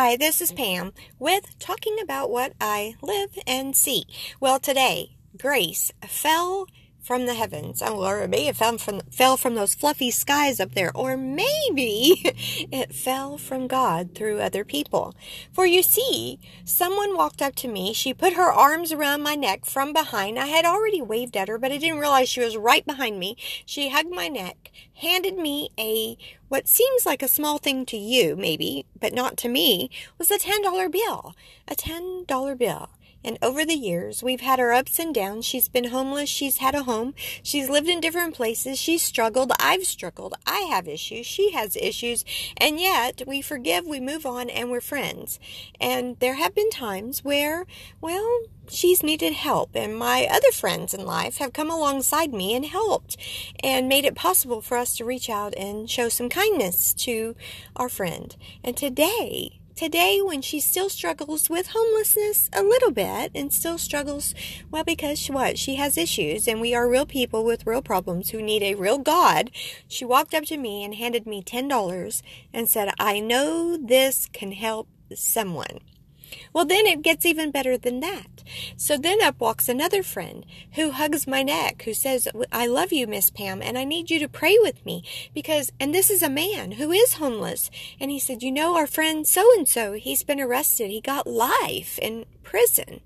Hi, this is Pam with talking about what I live and see. Well, today, grace fell from the heavens. Oh, or it fell from, fell from those fluffy skies up there. Or maybe it fell from God through other people. For you see, someone walked up to me. She put her arms around my neck from behind. I had already waved at her, but I didn't realize she was right behind me. She hugged my neck, handed me a what seems like a small thing to you, maybe, but not to me, was a $10 bill. A $10 bill. And over the years, we've had our ups and downs. She's been homeless. She's had a home. She's lived in different places. She's struggled. I've struggled. I have issues. She has issues. And yet, we forgive, we move on, and we're friends. And there have been times where, well, she's needed help. And my other friends in life have come alongside me and helped and made it possible for us to reach out and show some kindness to our friend. And today, today when she still struggles with homelessness a little bit and still struggles, well, because she, what? She has issues and we are real people with real problems who need a real God. She walked up to me and handed me $10 and said, I know this can help someone. Well, then it gets even better than that. So then up walks another friend who hugs my neck, who says, I love you, Miss Pam, and I need you to pray with me because, and this is a man who is homeless. And he said, You know, our friend so and so, he's been arrested. He got life in prison.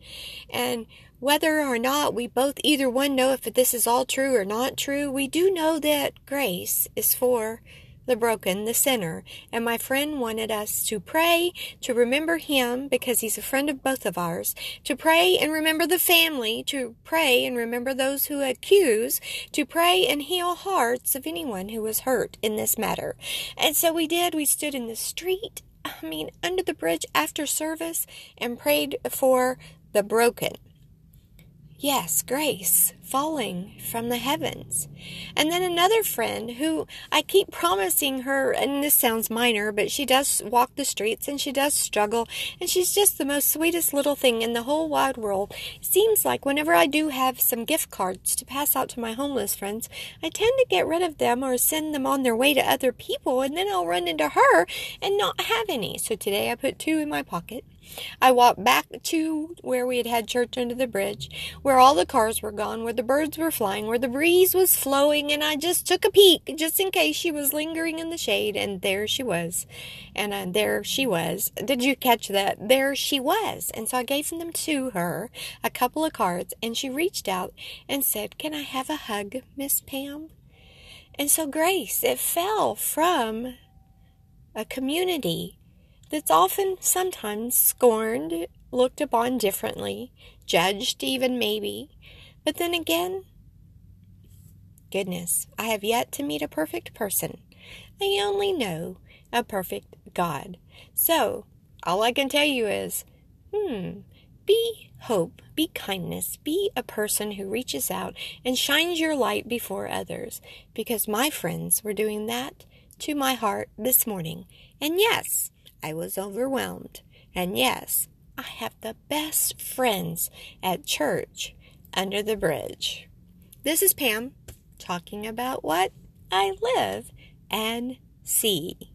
And whether or not we both either one know if this is all true or not true, we do know that grace is for the broken, the sinner. And my friend wanted us to pray, to remember him because he's a friend of both of ours, to pray and remember the family, to pray and remember those who accuse, to pray and heal hearts of anyone who was hurt in this matter. And so we did. We stood in the street, I mean, under the bridge after service and prayed for the broken. Yes, grace falling from the heavens. And then another friend who I keep promising her, and this sounds minor, but she does walk the streets and she does struggle, and she's just the most sweetest little thing in the whole wide world. Seems like whenever I do have some gift cards to pass out to my homeless friends, I tend to get rid of them or send them on their way to other people, and then I'll run into her and not have any. So today I put two in my pocket. I walked back to where we had had church under the bridge, where all the cars were gone, where the birds were flying, where the breeze was flowing, and I just took a peek just in case she was lingering in the shade, and there she was. And uh, there she was. Did you catch that? There she was. And so I gave them to her, a couple of cards, and she reached out and said, Can I have a hug, Miss Pam? And so Grace, it fell from a community that's often sometimes scorned, looked upon differently, judged even maybe. But then again, goodness, I have yet to meet a perfect person. I only know a perfect God. So, all I can tell you is, hmm, be hope, be kindness, be a person who reaches out and shines your light before others, because my friends were doing that to my heart this morning. And yes, I was overwhelmed. And yes, I have the best friends at church under the bridge. This is Pam talking about what I live and see.